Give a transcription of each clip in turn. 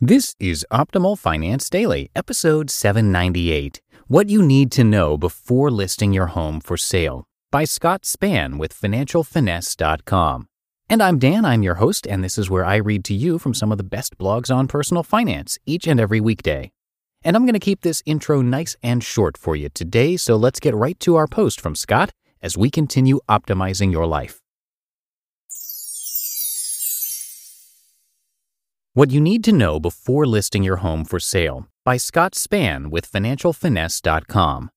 This is Optimal Finance Daily, episode 798 What You Need to Know Before Listing Your Home for Sale by Scott Spann with FinancialFinesse.com. And I'm Dan, I'm your host, and this is where I read to you from some of the best blogs on personal finance each and every weekday. And I'm going to keep this intro nice and short for you today, so let's get right to our post from Scott as we continue optimizing your life. What You Need to Know Before Listing Your Home for Sale by Scott Spann with FinancialFinesse.com.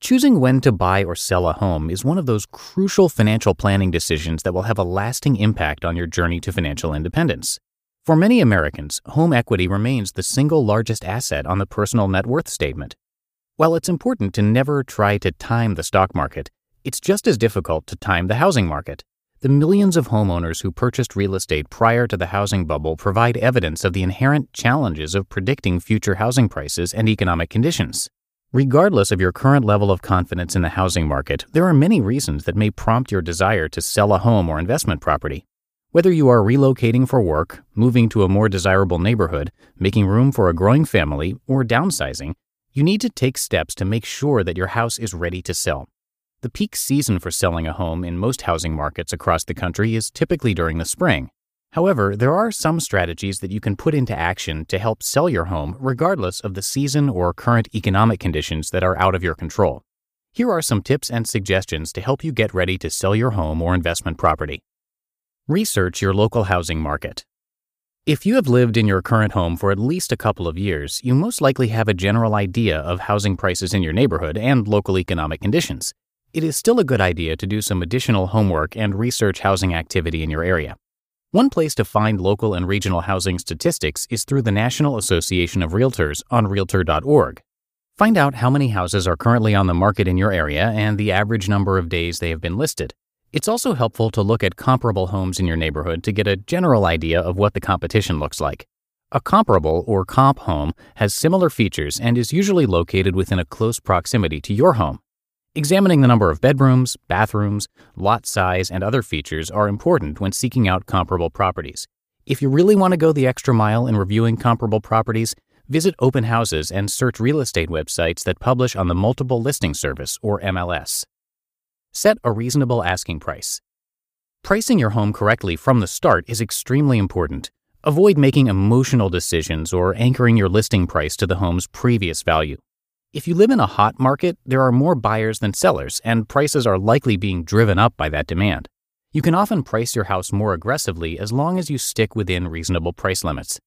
Choosing when to buy or sell a home is one of those crucial financial planning decisions that will have a lasting impact on your journey to financial independence. For many Americans, home equity remains the single largest asset on the personal net worth statement. While it's important to never try to time the stock market, it's just as difficult to time the housing market. The millions of homeowners who purchased real estate prior to the housing bubble provide evidence of the inherent challenges of predicting future housing prices and economic conditions. Regardless of your current level of confidence in the housing market, there are many reasons that may prompt your desire to sell a home or investment property. Whether you are relocating for work, moving to a more desirable neighborhood, making room for a growing family, or downsizing, you need to take steps to make sure that your house is ready to sell. The peak season for selling a home in most housing markets across the country is typically during the spring. However, there are some strategies that you can put into action to help sell your home regardless of the season or current economic conditions that are out of your control. Here are some tips and suggestions to help you get ready to sell your home or investment property. Research your local housing market. If you have lived in your current home for at least a couple of years, you most likely have a general idea of housing prices in your neighborhood and local economic conditions it is still a good idea to do some additional homework and research housing activity in your area. One place to find local and regional housing statistics is through the National Association of Realtors on Realtor.org. Find out how many houses are currently on the market in your area and the average number of days they have been listed. It's also helpful to look at comparable homes in your neighborhood to get a general idea of what the competition looks like. A comparable or comp home has similar features and is usually located within a close proximity to your home. Examining the number of bedrooms, bathrooms, lot size, and other features are important when seeking out comparable properties. If you really want to go the extra mile in reviewing comparable properties, visit open houses and search real estate websites that publish on the Multiple Listing Service, or MLS. Set a reasonable asking price. Pricing your home correctly from the start is extremely important. Avoid making emotional decisions or anchoring your listing price to the home's previous value. If you live in a hot market, there are more buyers than sellers, and prices are likely being driven up by that demand. You can often price your house more aggressively as long as you stick within reasonable price limits.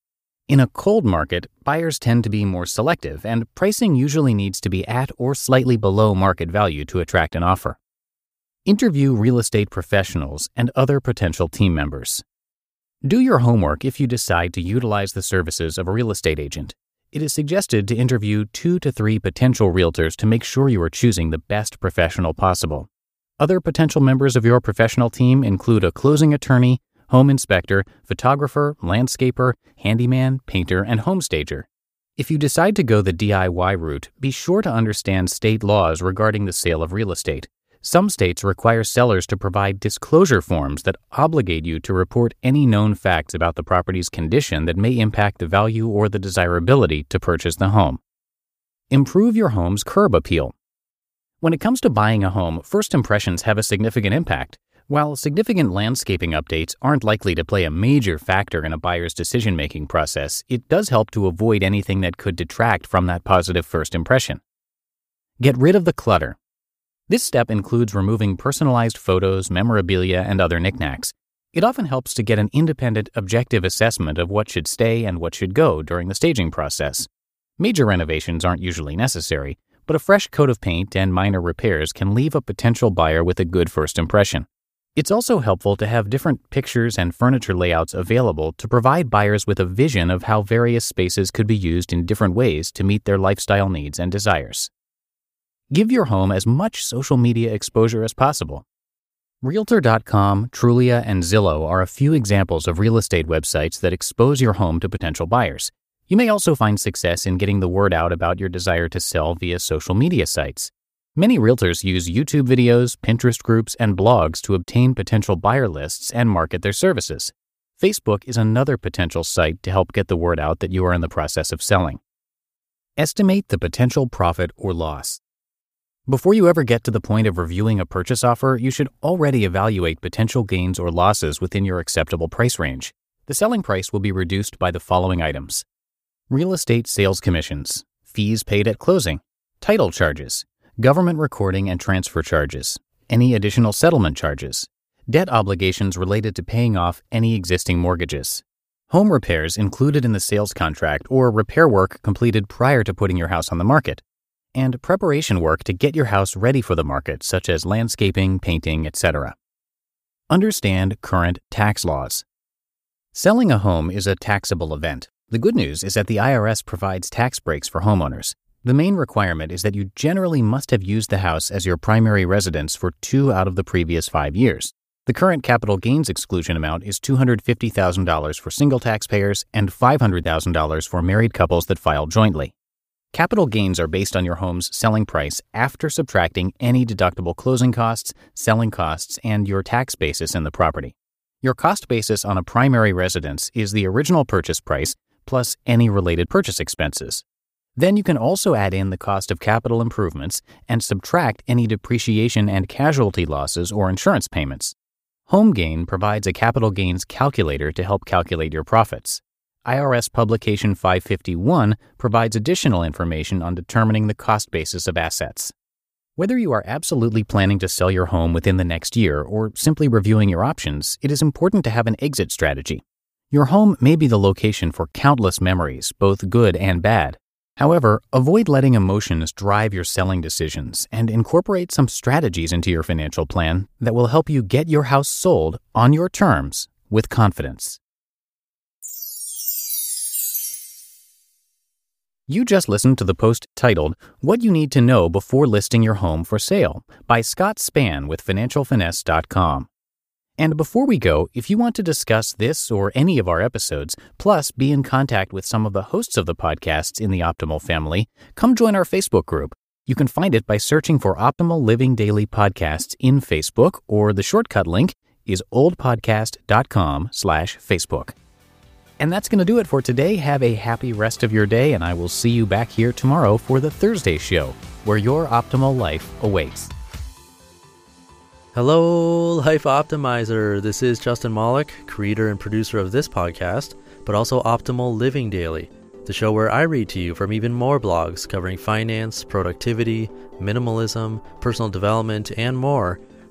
In a cold market, buyers tend to be more selective, and pricing usually needs to be at or slightly below market value to attract an offer. Interview real estate professionals and other potential team members. Do your homework if you decide to utilize the services of a real estate agent it is suggested to interview two to three potential realtors to make sure you are choosing the best professional possible. Other potential members of your professional team include a closing attorney, home inspector, photographer, landscaper, handyman, painter, and home stager. If you decide to go the DIY route, be sure to understand state laws regarding the sale of real estate. Some states require sellers to provide disclosure forms that obligate you to report any known facts about the property's condition that may impact the value or the desirability to purchase the home. Improve your home's curb appeal. When it comes to buying a home, first impressions have a significant impact. While significant landscaping updates aren't likely to play a major factor in a buyer's decision making process, it does help to avoid anything that could detract from that positive first impression. Get rid of the clutter. This step includes removing personalized photos, memorabilia, and other knickknacks. It often helps to get an independent, objective assessment of what should stay and what should go during the staging process. Major renovations aren't usually necessary, but a fresh coat of paint and minor repairs can leave a potential buyer with a good first impression. It's also helpful to have different pictures and furniture layouts available to provide buyers with a vision of how various spaces could be used in different ways to meet their lifestyle needs and desires. Give your home as much social media exposure as possible. Realtor.com, Trulia, and Zillow are a few examples of real estate websites that expose your home to potential buyers. You may also find success in getting the word out about your desire to sell via social media sites. Many realtors use YouTube videos, Pinterest groups, and blogs to obtain potential buyer lists and market their services. Facebook is another potential site to help get the word out that you are in the process of selling. Estimate the potential profit or loss. Before you ever get to the point of reviewing a purchase offer, you should already evaluate potential gains or losses within your acceptable price range. The selling price will be reduced by the following items real estate sales commissions, fees paid at closing, title charges, government recording and transfer charges, any additional settlement charges, debt obligations related to paying off any existing mortgages, home repairs included in the sales contract or repair work completed prior to putting your house on the market, and preparation work to get your house ready for the market, such as landscaping, painting, etc. Understand current tax laws. Selling a home is a taxable event. The good news is that the IRS provides tax breaks for homeowners. The main requirement is that you generally must have used the house as your primary residence for two out of the previous five years. The current capital gains exclusion amount is $250,000 for single taxpayers and $500,000 for married couples that file jointly. Capital gains are based on your home's selling price after subtracting any deductible closing costs, selling costs, and your tax basis in the property. Your cost basis on a primary residence is the original purchase price plus any related purchase expenses. Then you can also add in the cost of capital improvements and subtract any depreciation and casualty losses or insurance payments. HomeGain provides a capital gains calculator to help calculate your profits. IRS Publication 551 provides additional information on determining the cost basis of assets. Whether you are absolutely planning to sell your home within the next year or simply reviewing your options, it is important to have an exit strategy. Your home may be the location for countless memories, both good and bad. However, avoid letting emotions drive your selling decisions and incorporate some strategies into your financial plan that will help you get your house sold on your terms with confidence. You just listened to the post titled What You Need to Know Before Listing Your Home for Sale by Scott Spann with FinancialFinesse.com. And before we go, if you want to discuss this or any of our episodes, plus be in contact with some of the hosts of the podcasts in the Optimal family, come join our Facebook group. You can find it by searching for Optimal Living Daily Podcasts in Facebook, or the shortcut link is oldpodcast.com slash Facebook. And that's going to do it for today. Have a happy rest of your day, and I will see you back here tomorrow for the Thursday show, where your optimal life awaits. Hello, Life Optimizer. This is Justin Malik, creator and producer of this podcast, but also Optimal Living Daily, the show where I read to you from even more blogs covering finance, productivity, minimalism, personal development, and more